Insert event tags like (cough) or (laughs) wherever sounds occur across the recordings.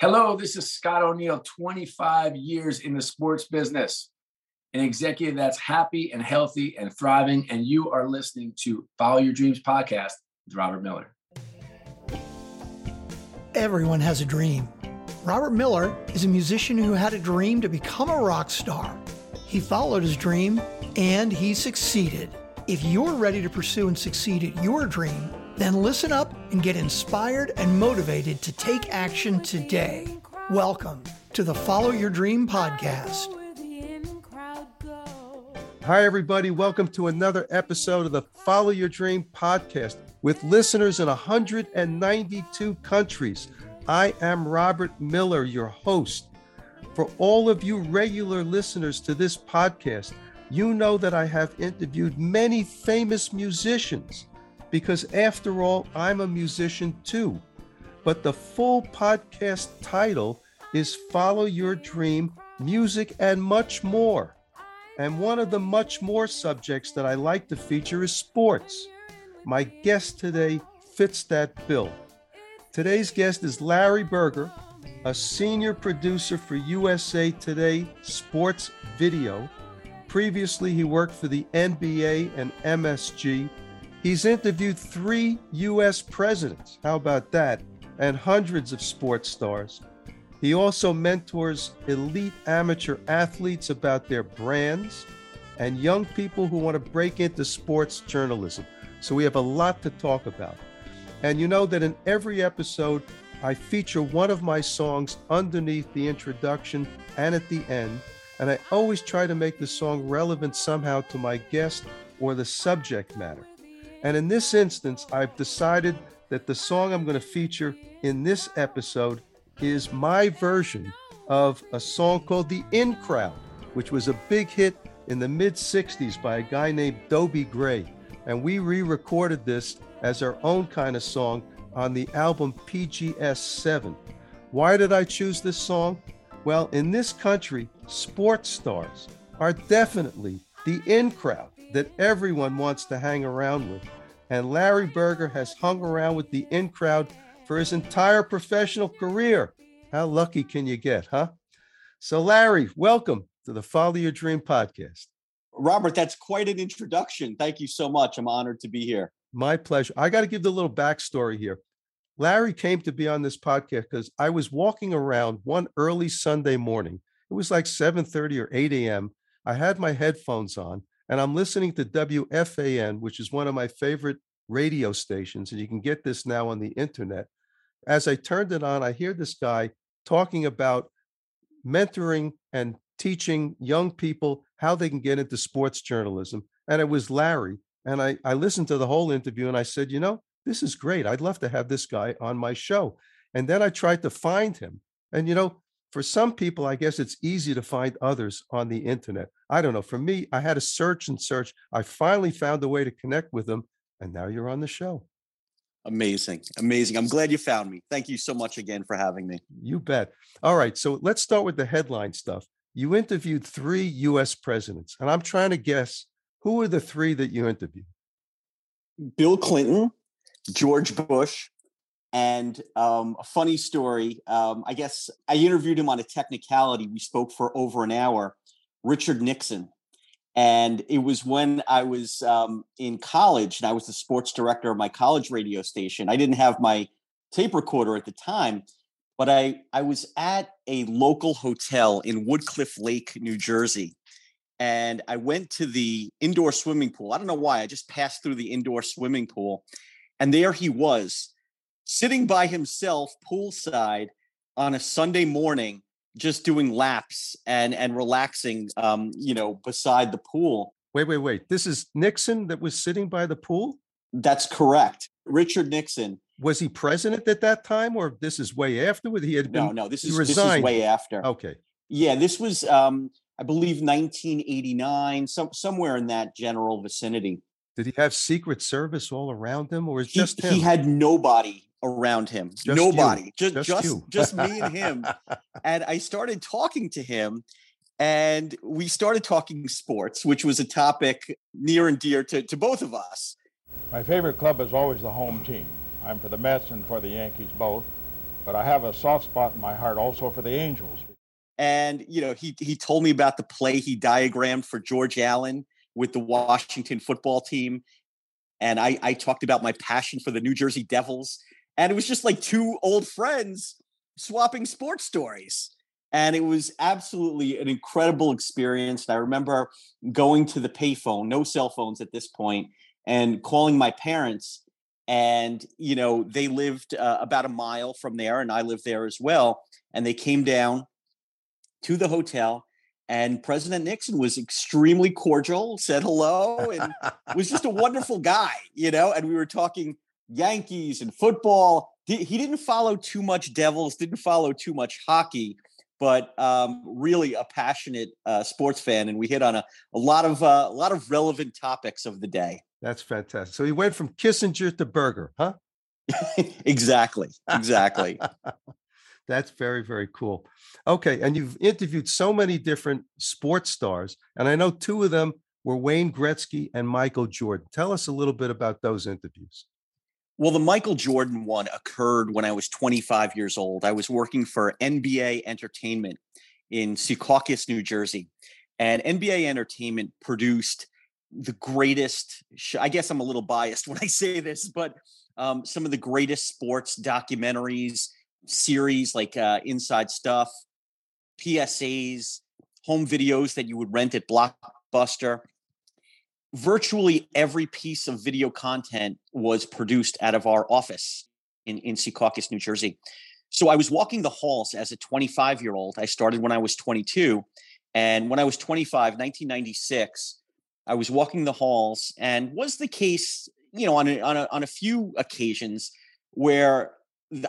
Hello, this is Scott O'Neill, 25 years in the sports business, an executive that's happy and healthy and thriving. And you are listening to Follow Your Dreams podcast with Robert Miller. Everyone has a dream. Robert Miller is a musician who had a dream to become a rock star. He followed his dream and he succeeded. If you're ready to pursue and succeed at your dream, then listen up and get inspired and motivated to take action today. Welcome to the Follow Your Dream podcast. Hi, everybody. Welcome to another episode of the Follow Your Dream podcast with listeners in 192 countries. I am Robert Miller, your host. For all of you regular listeners to this podcast, you know that I have interviewed many famous musicians because after all, I'm a musician too. But the full podcast title is Follow Your Dream Music and Much More. And one of the much more subjects that I like to feature is sports. My guest today fits that bill. Today's guest is Larry Berger, a senior producer for USA Today Sports Video. Previously, he worked for the NBA and MSG He's interviewed three U.S. presidents. How about that? And hundreds of sports stars. He also mentors elite amateur athletes about their brands and young people who want to break into sports journalism. So we have a lot to talk about. And you know that in every episode, I feature one of my songs underneath the introduction and at the end. And I always try to make the song relevant somehow to my guest or the subject matter. And in this instance, I've decided that the song I'm going to feature in this episode is my version of a song called The In Crowd, which was a big hit in the mid 60s by a guy named Dobie Gray. And we re recorded this as our own kind of song on the album PGS 7. Why did I choose this song? Well, in this country, sports stars are definitely the in crowd that everyone wants to hang around with. And Larry Berger has hung around with the in crowd for his entire professional career. How lucky can you get, huh? So, Larry, welcome to the Follow Your Dream podcast. Robert, that's quite an introduction. Thank you so much. I'm honored to be here. My pleasure. I got to give the little backstory here. Larry came to be on this podcast because I was walking around one early Sunday morning. It was like 7:30 or 8 a.m. I had my headphones on and I'm listening to WFAN, which is one of my favorite radio stations, and you can get this now on the internet. As I turned it on, I hear this guy talking about mentoring and teaching young people how they can get into sports journalism. And it was Larry. And I, I listened to the whole interview and I said, you know, this is great. I'd love to have this guy on my show. And then I tried to find him. And, you know, for some people, I guess it's easy to find others on the internet. I don't know. For me, I had to search and search. I finally found a way to connect with them, and now you're on the show. Amazing. Amazing. I'm glad you found me. Thank you so much again for having me. You bet. All right. So let's start with the headline stuff. You interviewed three US presidents, and I'm trying to guess who are the three that you interviewed? Bill Clinton, George Bush, and um, a funny story. Um, I guess I interviewed him on a technicality. We spoke for over an hour. Richard Nixon. And it was when I was um, in college and I was the sports director of my college radio station. I didn't have my tape recorder at the time, but I, I was at a local hotel in Woodcliff Lake, New Jersey. And I went to the indoor swimming pool. I don't know why. I just passed through the indoor swimming pool. And there he was sitting by himself poolside on a Sunday morning, just doing laps and and relaxing, um, you know, beside the pool. Wait, wait, wait. This is Nixon that was sitting by the pool. That's correct. Richard Nixon. Was he president at that time, or this is way after? He had been. No, no. This is this is way after. Okay. Yeah, this was, um, I believe, 1989, some somewhere in that general vicinity. Did he have Secret Service all around him, or was just he, him? He had nobody around him. Just Nobody. you. Just Just just you. just me and him. (laughs) and I started talking to him and we started talking sports, which was a topic near and dear to, to both of us. My favorite club is always the home team. I'm for the Mets and for the Yankees both. but I have a soft spot in my heart also for the Angels. And you know, he he told me about the play he diagrammed for George Allen with the Washington football team, and I I talked about my passion for the New Jersey Devils, and it was just like two old friends swapping sports stories. And it was absolutely an incredible experience. And I remember going to the payphone, no cell phones at this point, and calling my parents and you know they lived uh, about a mile from there and i lived there as well and they came down to the hotel and president nixon was extremely cordial said hello and was just a (laughs) wonderful guy you know and we were talking yankees and football he didn't follow too much devils didn't follow too much hockey but um, really a passionate uh, sports fan and we hit on a, a lot of uh, a lot of relevant topics of the day that's fantastic. So he went from Kissinger to Burger, huh? (laughs) exactly. Exactly. (laughs) That's very, very cool. Okay. And you've interviewed so many different sports stars, and I know two of them were Wayne Gretzky and Michael Jordan. Tell us a little bit about those interviews. Well, the Michael Jordan one occurred when I was 25 years old. I was working for NBA Entertainment in Secaucus, New Jersey. And NBA Entertainment produced the greatest i guess i'm a little biased (laughs) when i say this but um, some of the greatest sports documentaries series like uh, inside stuff psas home videos that you would rent at blockbuster virtually every piece of video content was produced out of our office in, in secaucus new jersey. So i was walking the halls as a 25 year old i started when i was 22 and when i was 25 1996 I was walking the halls, and was the case, you know, on a, on a, on a few occasions where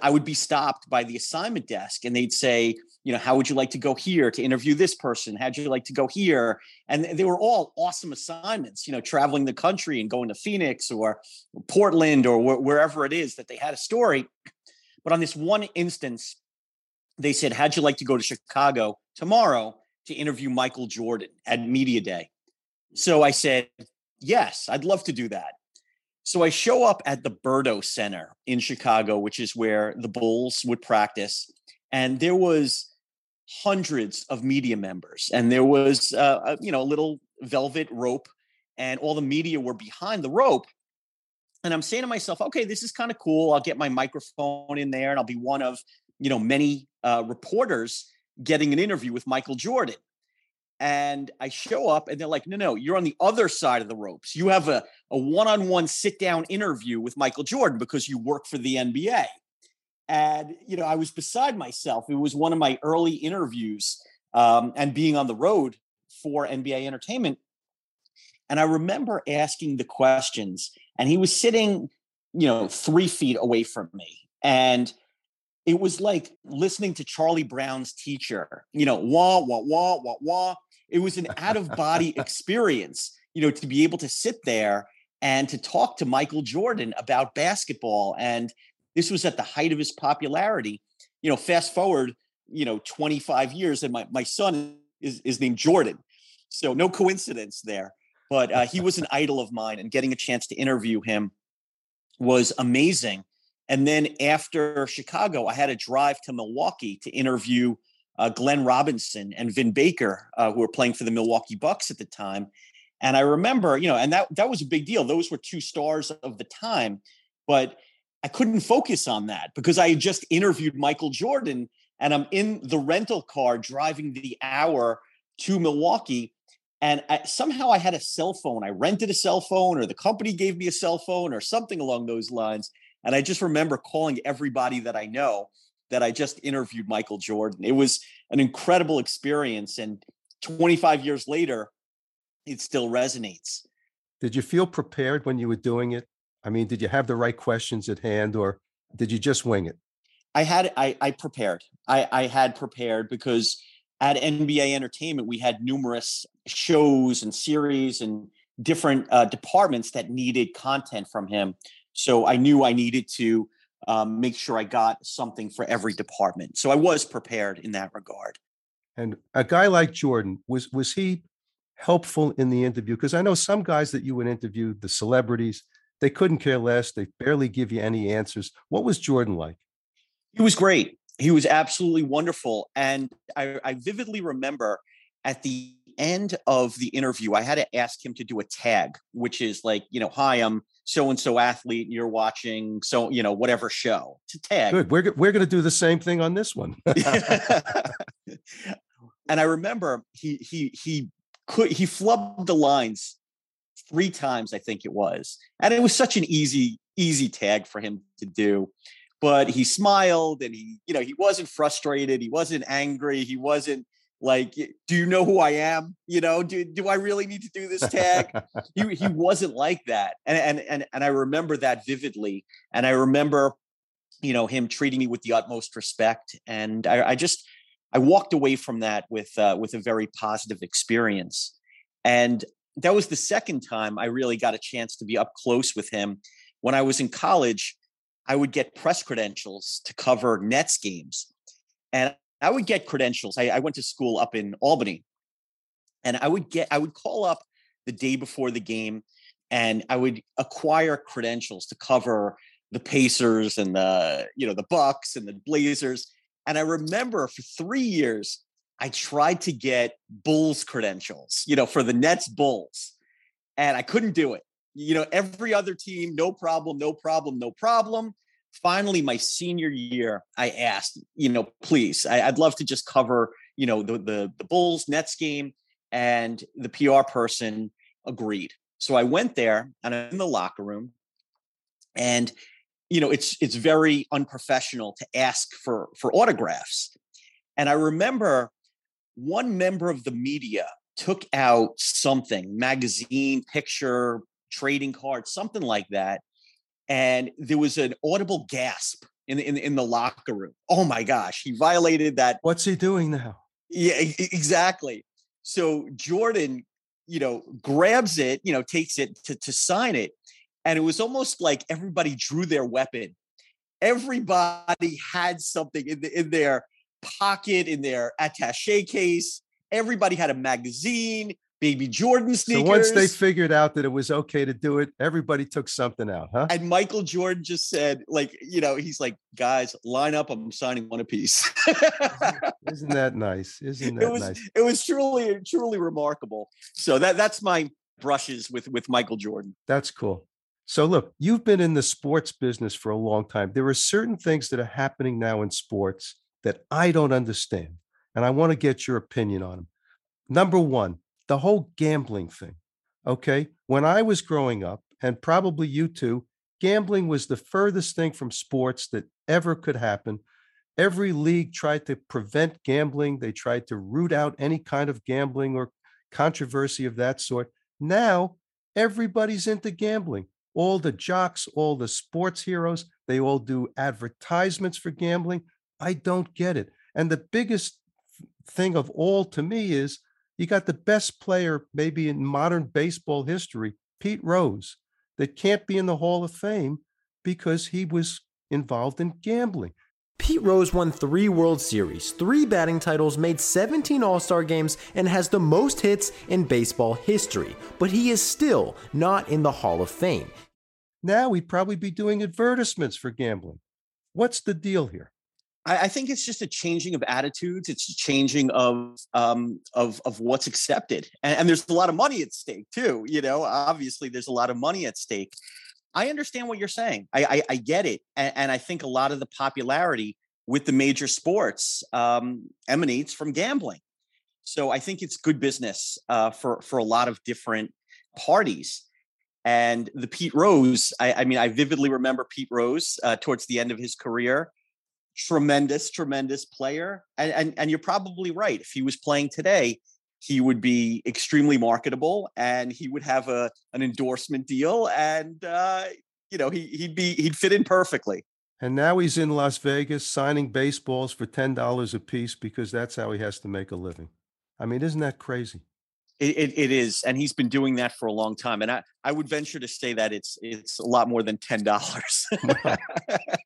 I would be stopped by the assignment desk, and they'd say, you know, how would you like to go here to interview this person? How'd you like to go here? And they were all awesome assignments, you know, traveling the country and going to Phoenix or Portland or wh- wherever it is that they had a story. But on this one instance, they said, How'd you like to go to Chicago tomorrow to interview Michael Jordan at Media Day? So I said, yes, I'd love to do that. So I show up at the Burdo Center in Chicago, which is where the Bulls would practice. And there was hundreds of media members and there was uh, a, you know a little velvet rope and all the media were behind the rope and i'm saying to myself okay this is kind of cool i'll get my microphone in there and i'll be one of you know many uh, reporters getting an interview with michael jordan and I show up and they're like, no, no, you're on the other side of the ropes. You have a, a one-on-one sit-down interview with Michael Jordan because you work for the NBA. And, you know, I was beside myself. It was one of my early interviews um, and being on the road for NBA entertainment. And I remember asking the questions and he was sitting, you know, three feet away from me. And it was like listening to Charlie Brown's teacher, you know, wah, wah, wah, wah, wah. It was an out of body (laughs) experience, you know, to be able to sit there and to talk to Michael Jordan about basketball. And this was at the height of his popularity. You know, fast forward, you know, 25 years, and my, my son is, is named Jordan. So no coincidence there. But uh, he was an (laughs) idol of mine, and getting a chance to interview him was amazing. And then after Chicago, I had a drive to Milwaukee to interview uh, Glenn Robinson and Vin Baker, uh, who were playing for the Milwaukee Bucks at the time. And I remember, you know, and that that was a big deal. Those were two stars of the time, but I couldn't focus on that because I had just interviewed Michael Jordan, and I'm in the rental car driving the hour to Milwaukee. And I, somehow I had a cell phone. I rented a cell phone, or the company gave me a cell phone, or something along those lines. And I just remember calling everybody that I know that I just interviewed Michael Jordan. It was an incredible experience. And 25 years later, it still resonates. Did you feel prepared when you were doing it? I mean, did you have the right questions at hand or did you just wing it? I had I, I prepared. I, I had prepared because at NBA Entertainment we had numerous shows and series and different uh, departments that needed content from him. So I knew I needed to um, make sure I got something for every department. So I was prepared in that regard. And a guy like Jordan was was he helpful in the interview? Because I know some guys that you would interview, the celebrities, they couldn't care less. They barely give you any answers. What was Jordan like? He was great. He was absolutely wonderful. And I, I vividly remember at the end of the interview, I had to ask him to do a tag, which is like, you know, hi, I'm so and so athlete, and you're watching so, you know, whatever show to tag. Good. We're, we're going to do the same thing on this one. (laughs) and I remember he he he could he flubbed the lines three times, I think it was. And it was such an easy, easy tag for him to do. But he smiled and he, you know, he wasn't frustrated. He wasn't angry. He wasn't like, do you know who I am? You know, do, do I really need to do this tag? (laughs) he, he wasn't like that. And, and, and, and I remember that vividly. And I remember, you know, him treating me with the utmost respect. And I, I just, I walked away from that with, uh, with a very positive experience. And that was the second time I really got a chance to be up close with him. When I was in college, I would get press credentials to cover Nets games. And I would get credentials. I, I, went to school up in Albany. And I would get, I would call up the day before the game and I would acquire credentials to cover the Pacers and the, you know, the Bucks and the Blazers. And I remember for three years, I tried to get Bulls credentials, you know, for the Nets Bulls, and I couldn't do it. You know, every other team, no problem, no problem, no problem. Finally, my senior year, I asked, you know, please, I, would love to just cover, you know, the, the the Bulls Nets game, and the PR person agreed. So I went there, and I'm in the locker room, and you know, it's it's very unprofessional to ask for for autographs. And I remember one member of the media took out something, magazine, picture, trading card, something like that. And there was an audible gasp in, in, in the locker room. Oh my gosh, he violated that. What's he doing now? Yeah, exactly. So Jordan, you know, grabs it, you know, takes it to, to sign it. And it was almost like everybody drew their weapon. Everybody had something in, the, in their pocket, in their attache case. Everybody had a magazine, baby Jordan sneakers. So once they figured out that it was okay to do it, everybody took something out, huh? And Michael Jordan just said, like, you know, he's like, guys, line up. I'm signing one apiece. Isn't that nice? Isn't (laughs) that it was, nice? It was truly, truly remarkable. So that that's my brushes with with Michael Jordan. That's cool. So look, you've been in the sports business for a long time. There are certain things that are happening now in sports that I don't understand. And I want to get your opinion on them. Number one, the whole gambling thing. Okay. When I was growing up, and probably you too, gambling was the furthest thing from sports that ever could happen. Every league tried to prevent gambling, they tried to root out any kind of gambling or controversy of that sort. Now, everybody's into gambling. All the jocks, all the sports heroes, they all do advertisements for gambling. I don't get it. And the biggest thing of all to me is you got the best player, maybe in modern baseball history, Pete Rose, that can't be in the Hall of Fame because he was involved in gambling. Pete Rose won three World Series, three batting titles, made 17 All Star games, and has the most hits in baseball history, but he is still not in the Hall of Fame. Now we'd probably be doing advertisements for gambling. What's the deal here? I, think it's just a changing of attitudes. It's a changing of um, of of what's accepted, and, and, there's a lot of money at stake too. You know, obviously there's a lot of money at stake. I understand what you're saying. I I, I get it, and, and, I think a lot of the popularity with the major sports um, emanates from gambling. So I think it's good business uh, for for a lot of different parties. And the Pete Rose, I, I mean, I vividly remember Pete Rose uh, towards the end of his career tremendous, tremendous player. And, and, and you're probably right. If he was playing today, he would be extremely marketable and he would have a an endorsement deal and uh, you know he he'd be he'd fit in perfectly. And now he's in Las Vegas signing baseballs for ten dollars a piece because that's how he has to make a living. I mean, isn't that crazy? It, it, it is, and he's been doing that for a long time. And I, I would venture to say that it's it's a lot more than ten dollars. (laughs)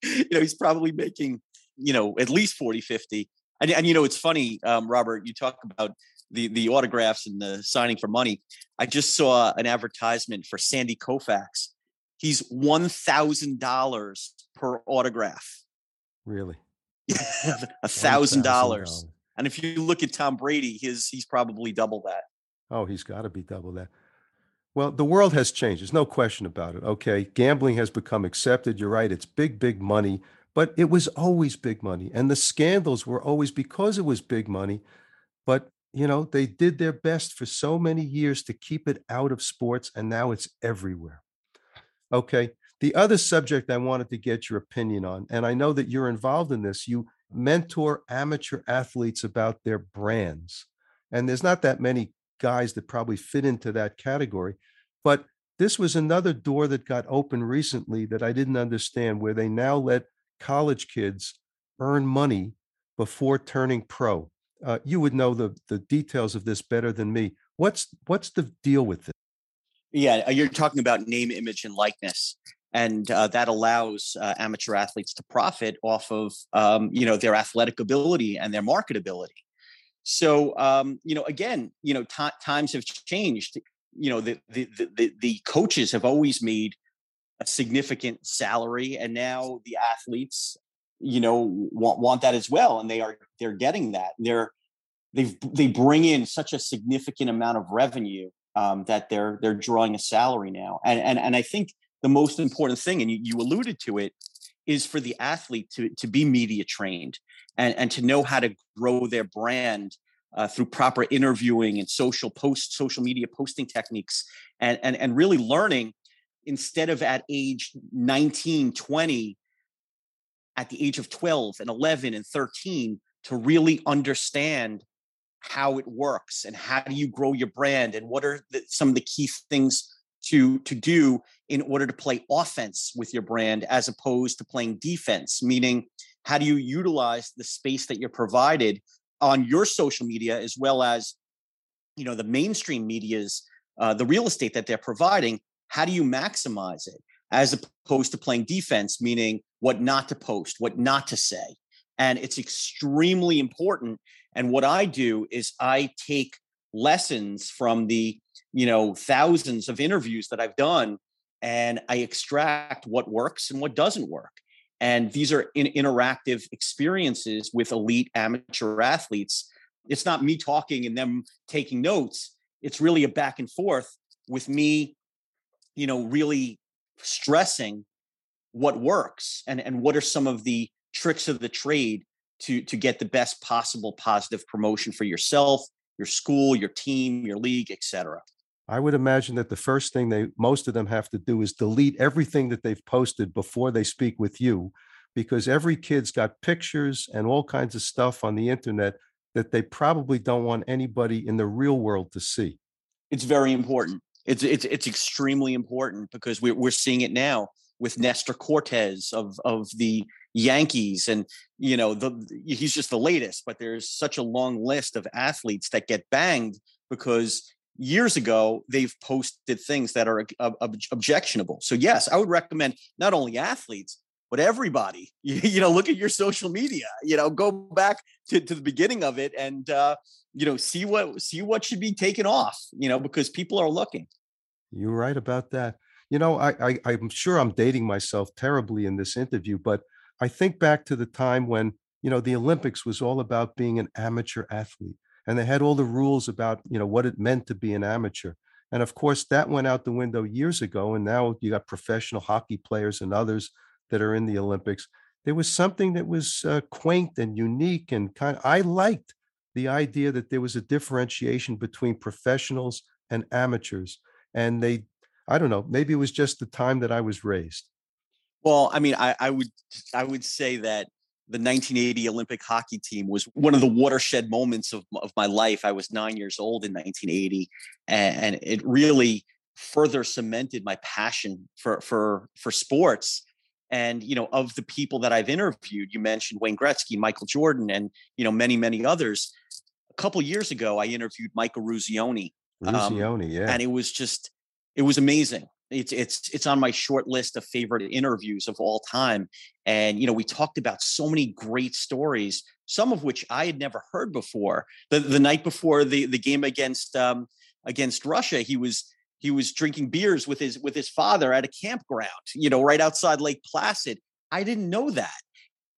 you know, he's probably making you know, at least 40, 50. And, and you know, it's funny, um, Robert, you talk about the, the autographs and the signing for money. I just saw an advertisement for Sandy Koufax. He's $1,000 per autograph. Really? (laughs) a thousand dollars. And if you look at Tom Brady, his he's probably double that. Oh, he's got to be double that. Well, the world has changed. There's no question about it. Okay. Gambling has become accepted. You're right. It's big, big money, but it was always big money. And the scandals were always because it was big money. But, you know, they did their best for so many years to keep it out of sports. And now it's everywhere. Okay. The other subject I wanted to get your opinion on, and I know that you're involved in this, you mentor amateur athletes about their brands. And there's not that many guys that probably fit into that category. But this was another door that got open recently that I didn't understand, where they now let college kids earn money before turning pro. Uh, you would know the the details of this better than me. What's what's the deal with this? Yeah, uh, you're talking about name, image, and likeness, and uh, that allows uh, amateur athletes to profit off of um, you know their athletic ability and their marketability. So, um, you know, again, you know, t- times have changed. You know, the, the the the coaches have always made a significant salary, and now the athletes, you know, want want that as well, and they are they're getting that. They're they they bring in such a significant amount of revenue um, that they're they're drawing a salary now, and and and I think the most important thing, and you, you alluded to it, is for the athlete to to be media trained and, and to know how to grow their brand uh, through proper interviewing and social post social media posting techniques and, and and really learning instead of at age 19 20 at the age of 12 and 11 and 13 to really understand how it works and how do you grow your brand and what are the, some of the key things to to do in order to play offense with your brand as opposed to playing defense meaning how do you utilize the space that you're provided on your social media as well as you know the mainstream media's uh, the real estate that they're providing? How do you maximize it as opposed to playing defense meaning what not to post what not to say? And it's extremely important and what i do is i take lessons from the you know thousands of interviews that i've done and i extract what works and what doesn't work and these are in, interactive experiences with elite amateur athletes. It's not me talking and them taking notes. It's really a back and forth with me, you know, really stressing what works and, and what are some of the tricks of the trade to, to get the best possible positive promotion for yourself, your school, your team, your league, etc. I would imagine that the first thing they most of them have to do is delete everything that they've posted before they speak with you because every kid's got pictures and all kinds of stuff on the internet that they probably don't want anybody in the real world to see. It's very important. It's it's it's extremely important because we're we're seeing it now with Nestor Cortez of of the Yankees, and you know the he's just the latest. But there's such a long list of athletes that get banged because years ago they've posted things that are objectionable. So yes i would recommend not only athletes but everybody. (laughs) You, you, know look at your social media you know go back to, to the beginning of it and uh, you know see what see what should be taken off you know because people are looking. You're right about that. You know I, I i'm sure i'm dating myself terribly in this interview but i think back to the time when you know the olympics was all about being an amateur athlete and they had all the rules about you know what it meant to be an amateur. And of course that went out the window years ago and now you got professional hockey players and others that are in the olympics. There was something that was uh, quaint and unique and kind of, i liked the idea that there was a differentiation between professionals and amateurs. And they i don't know maybe it was just the time that i was raised. Well i mean i, I would i would say that the 1980 Olympic hockey team was one of the watershed moments of, of my life. I was nine years old in 1980, and, and it really further cemented my passion for for for sports. And you know, of the people that I've interviewed, you mentioned Wayne Gretzky, Michael Jordan, and you know many many others. A couple years ago, I interviewed Michael Ruzioni. Eruzione, um, yeah, and it was just it was amazing it's it's it's on my short list of favorite interviews of all time and you know we talked about so many great stories some of which i had never heard before. The the night before the the game against um against russia he was he was drinking beers with his with his father at a campground you know right outside lake placid. I didn't know that.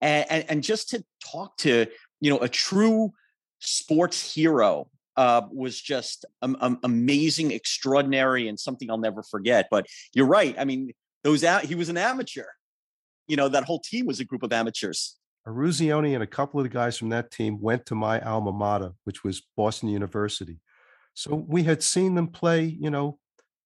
And, and, and just to talk to you know a true sports hero uh, was just um, um, amazing, extraordinary, and something I'll never forget. But you're right. I mean, those out. He was an amateur. You know, that whole team was a group of amateurs. Eruzione and a couple of the guys from that team went to my alma mater, which was Boston University. So we had seen them play, you know,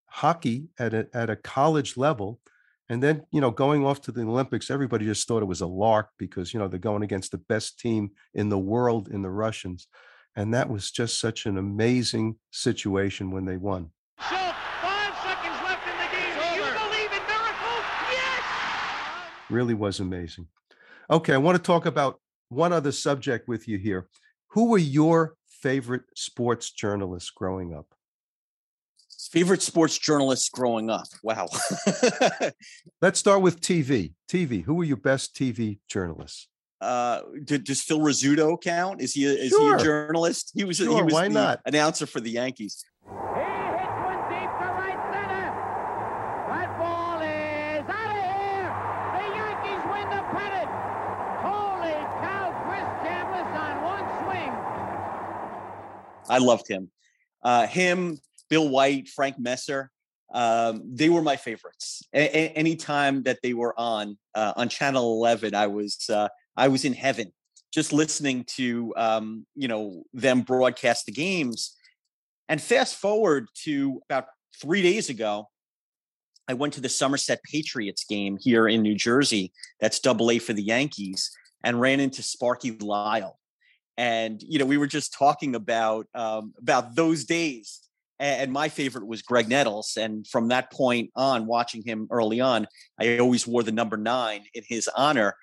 hockey at a, at a college level. And then, you know, going off to the Olympics, everybody just thought it was a lark because, you know, they're going against the best team in the world in the Russians. And that was just such an amazing situation when they won. Schultz, five seconds left in the game. Do you believe in miracles? Yes! Really was amazing. Okay, I want to talk about one other subject with you here. Who were your favorite sports journalists growing up? Favorite sports journalists growing up? Wow. (laughs) Let's start with TV. TV. Who were your best TV journalists? Uh, does Phil Rizzuto count? Is he a, is Sure. he a journalist? He was Sure, he was why the not? announcer for the Yankees. He hits one deep to right center. That ball is out of here. The Yankees win the pennant. Holy cow, Chris Chambliss on one swing. I loved him. Uh, him, Bill White, Frank Messer. Um, they were my favorites. A- a- anytime that they were on uh, on Channel 11, I was uh, I was in heaven, just listening to um, you know them broadcast the games. And fast forward to about three days ago, I went to the Somerset Patriots game here in New Jersey. That's Double A for the Yankees, and ran into Sparky Lyle and you know we were just talking about um, about those days and, and my favorite was greg nettles and from that point on watching him early on i always wore the number nine in his honor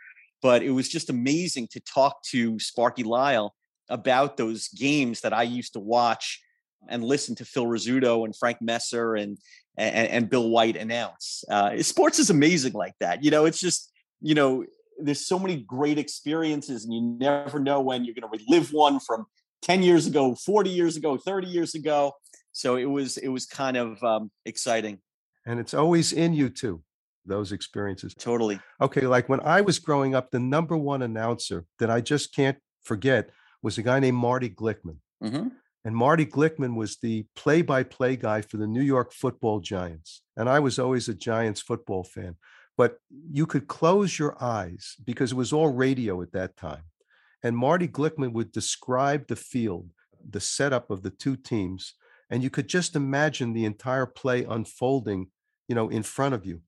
but it was just amazing to talk to sparky lyle about those games that i used to watch and listen to phil rizzuto and frank messer and and, and bill white announce. Uh, sports is amazing like that you know it's just you know there's so many great experiences and you never know when you're going to relive one from 10 years ago 40 years ago 30 years ago. So it was it was kind of um, exciting. And it's always in you too, those experiences. totally Okay, like when I was growing up, the number one announcer that I just can't forget was a guy named Marty Glickman. hmm And Marty Glickman was the play by play guy for the New York football Giants. And I was always a Giants football fan. But you could close your eyes because it was all radio at that time. And Marty Glickman would describe the field, the setup of the two teams. And you could just imagine the entire play unfolding, you know, in front of you.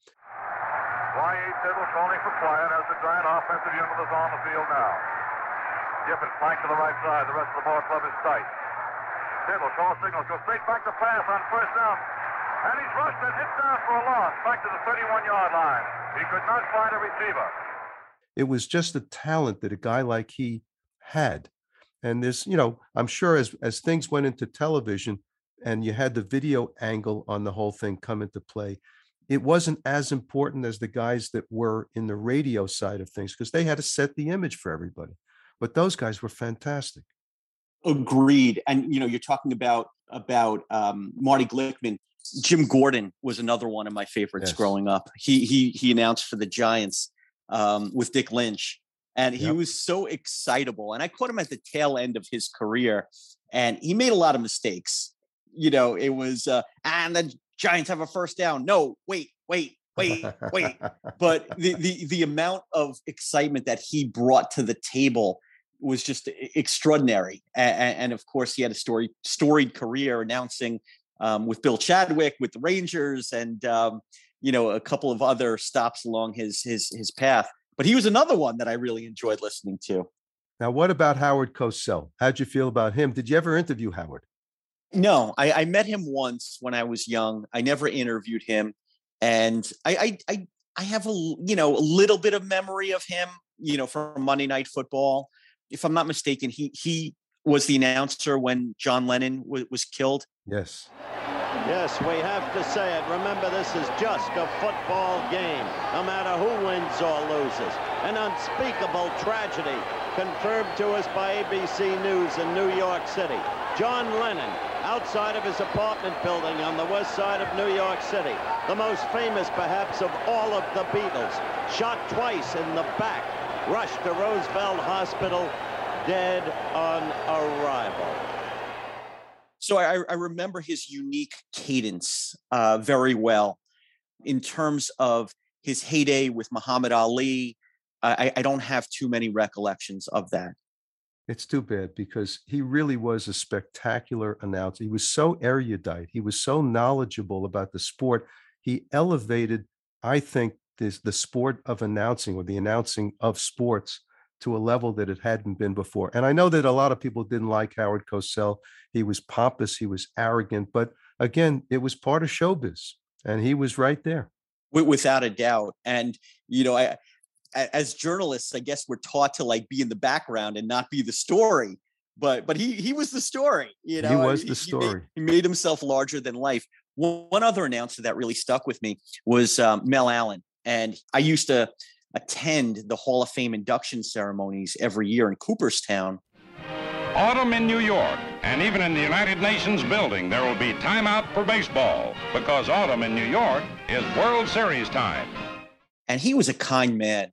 Y.A. Tibble calling for quiet as the Giant offensive unit is on the field now. Giffen flank to the right side. The rest of the ball club is tight. Tibble calls signals. Goes straight back to pass on first down. And he's rushed and hit down for a loss. Back to the 31-yard line. He could not find a receiver. it was just the talent that a guy like he had and this you know i'm sure as as things went into television and you had the video angle on the whole thing come into play it wasn't as important as the guys that were in the radio side of things because they had to set the image for everybody but those guys were fantastic agreed and you know you're talking about about um, marty glickman jim gordon was another one of my favorites Yes. growing up he he he announced for the giants um, with dick lynch and he Yep. was so excitable and i caught him at the tail end of his career and he made a lot of mistakes you know it was uh and the giants have a first down. No wait wait wait wait. But (laughs) the, the the amount of excitement that he brought to the table was just extraordinary. And, and of course he had a story storied career announcing um, with bill chadwick with the rangers and um, you know a couple of other stops along his his his path. But he was another one that i really enjoyed listening to. Now what about howard cosell? How'd you feel about him? Did you ever interview howard No, I, I met him once when I was young. I never interviewed him, and I, I, I, I have a l- you know a little bit of memory of him, you know, from Monday Night Football. If I'm not mistaken, he he was the announcer when John Lennon w- was killed. yes Yes, we have to say it. Remember, this is just a football game, no matter who wins or loses. An unspeakable tragedy confirmed to us by ABC News in New York City. John Lennon, outside of his apartment building on the west side of New York City, the most famous perhaps of all of the Beatles, shot twice in the back rushed to Roosevelt Hospital, dead on arrival. So I, I remember his unique cadence uh, very well in terms of his heyday with Muhammad Ali. I, I don't have too many recollections of that. It's too bad because he really was a spectacular announcer. He was so erudite. He was so knowledgeable about the sport. He elevated, I think, this the sport of announcing or the announcing of sports to a level that it hadn't been before. And I know that a lot of people didn't like Howard Cosell. He was pompous, he was arrogant, but again, it was part of showbiz, and he was right there. Without a doubt. And you know, I as journalists, I guess we're taught to like be in the background and not be the story. But but he he was the story. You know, he was the story. He made, he made himself larger than life. One other announcer that really stuck with me was um, Mel Allen, and I used to attend the Hall of Fame induction ceremonies every year in Cooperstown. Autumn in New York, and even in the United Nations building, there will be timeout for baseball because autumn in New York is World Series time. And he was a kind man.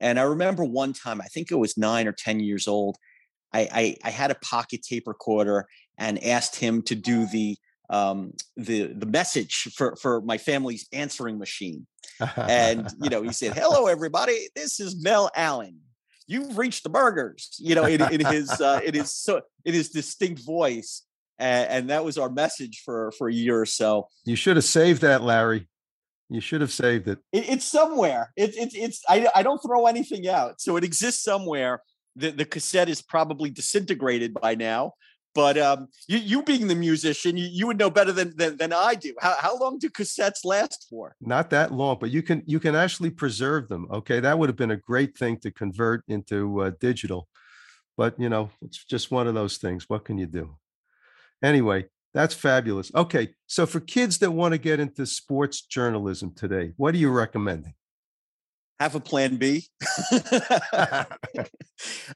And I remember one time, I think it was nine or 10 years old, I, I, I had a pocket tape recorder and asked him to do the um, the the message for for my family's answering machine. and you know, he said, "Hello, everybody. This is Mel Allen. You've reached the burgers." You know, in, in his uh, in his so in his distinct voice, and, and that was our message for for a year or so. You should have saved that, Larry. You should have saved it. it it's somewhere. It's it's it's. I I don't throw anything out, so it exists somewhere. The the cassette is probably disintegrated by now. But um, you, you being the musician, you, you would know better than, than, than I do. How, how long do cassettes last for? Not that long, but you can you can actually preserve them. Okay, that would have been a great thing to convert into uh, digital, but you know it's just one of those things. What can you do? Anyway, that's fabulous. Okay, so for kids that want to get into sports journalism today, what are you recommending? Have a plan B. (laughs) (laughs)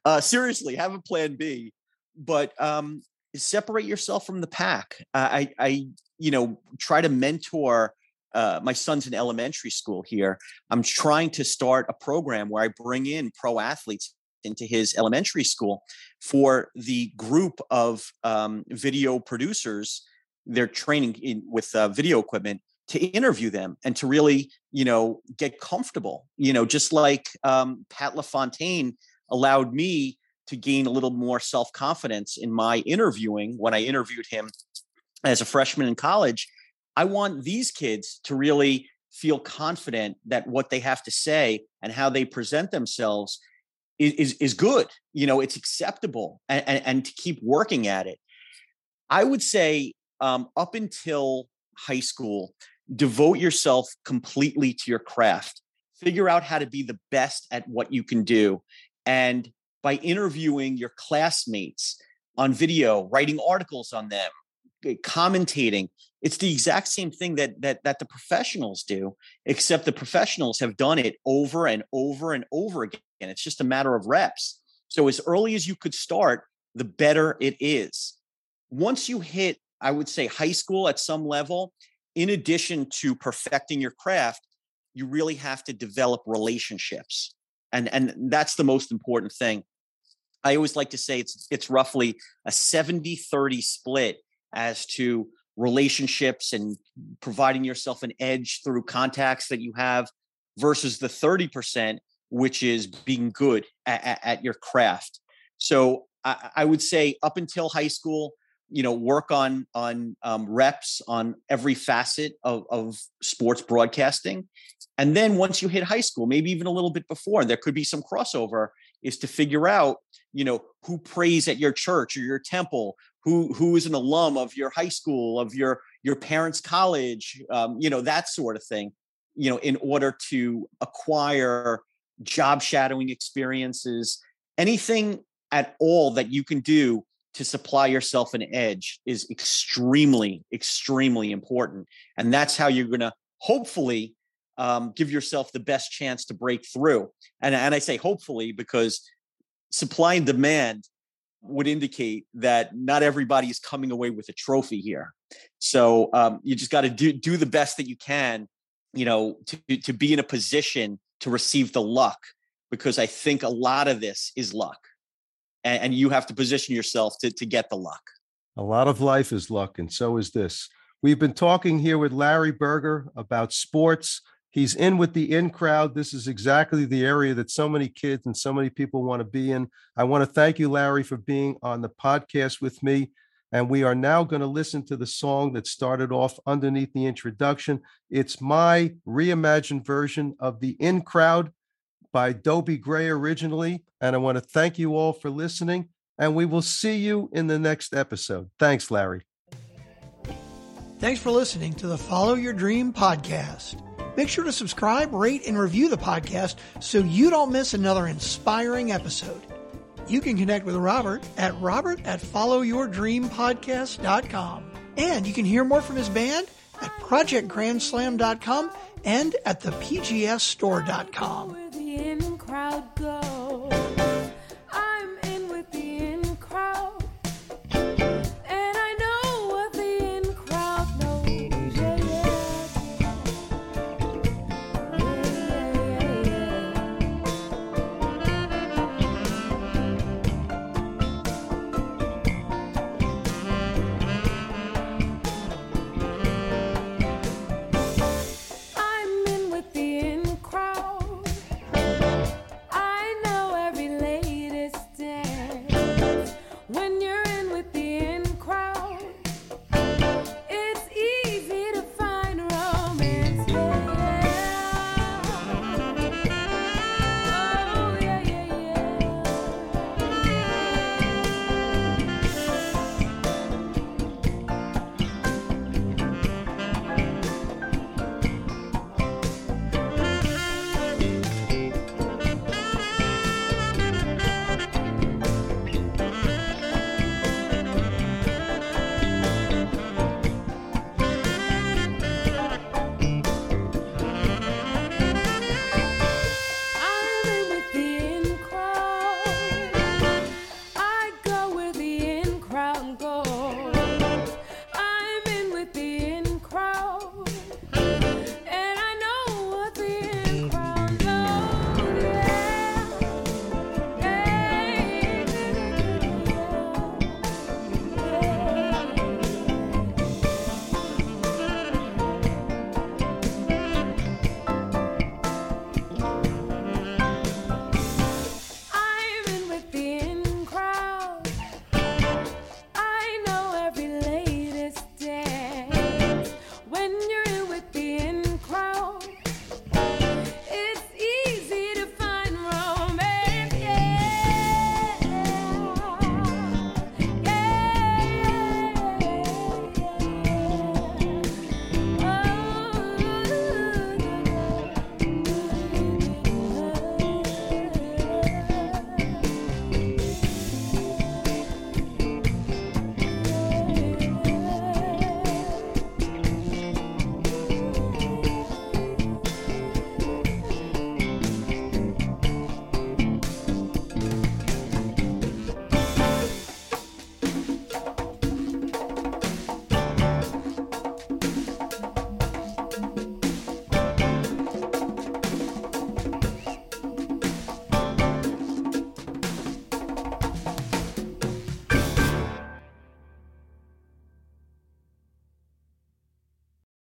uh, seriously, have a plan B. But um, separate yourself from the pack. Uh, I, I, you know, try to mentor. Uh, my son's in elementary school here. I'm trying to start a program where I bring in pro athletes into his elementary school for the group of um, video producers. They're training in with uh, video equipment to interview them and to really, you know, get comfortable. You know, just like um, Pat LaFontaine allowed me to gain a little more self confidence in my interviewing when I interviewed him as a freshman in college. I want these kids to really feel confident that what they have to say and how they present themselves is, is, is good. You know, it's acceptable and, and, and, to keep working at it. I would say um, up until high school, devote yourself completely to your craft. Figure out how to be the best at what you can do and by interviewing your classmates on video, writing articles on them, commentating. It's the exact same thing that that that the professionals do, except the professionals have done it over and over and over again. It's just a matter of reps. So as early as you could start, the better it is. Once you hit, I would say high school at some level, in addition to perfecting your craft, you really have to develop relationships. And, and that's the most important thing. I always like to say it's it's roughly a 70-30 split as to relationships and providing yourself an edge through contacts that you have versus the 30% which is being good at, at your craft. So I, I, would say up until high school you know work on on um, reps on every facet of, of sports broadcasting. And then once you hit high school maybe even a little bit before there could be some crossover is to figure out you know who prays at your church or your temple who who is an alum of your high school of your your parents college um, you know that sort of thing you know in order to acquire job shadowing experiences anything at all that you can do to supply yourself an edge is extremely extremely important and that's how you're going to hopefully um, give yourself the best chance to break through and, and i say hopefully because supply and demand would indicate that not everybody is coming away with a trophy here. So um, you just got to do do the best that you can, you know, to to be in a position to receive the luck because I think a lot of this is luck. And, and you have to position yourself to, to get the luck. A lot of life is luck, and so is this. We've been talking here with Larry Berger about sports. He's in with the in crowd. This is exactly the area that so many kids and so many people want to be in. I want to thank you, Larry, for being on the podcast with me. And we are now going to listen to the song that started off underneath the introduction. It's my reimagined version of the in crowd by Dobie Gray originally. And I want to thank you all for listening. And we will see you in the next episode. Thanks, Larry. Thanks for listening to the Follow Your Dream podcast. Make sure to subscribe, rate, and review the podcast so you don't miss another inspiring episode. You can connect with Robert at robert at followyourdreampodcast.com. And you can hear more from his band at projectgrandslam.com and at thepgsstore.com. Where the.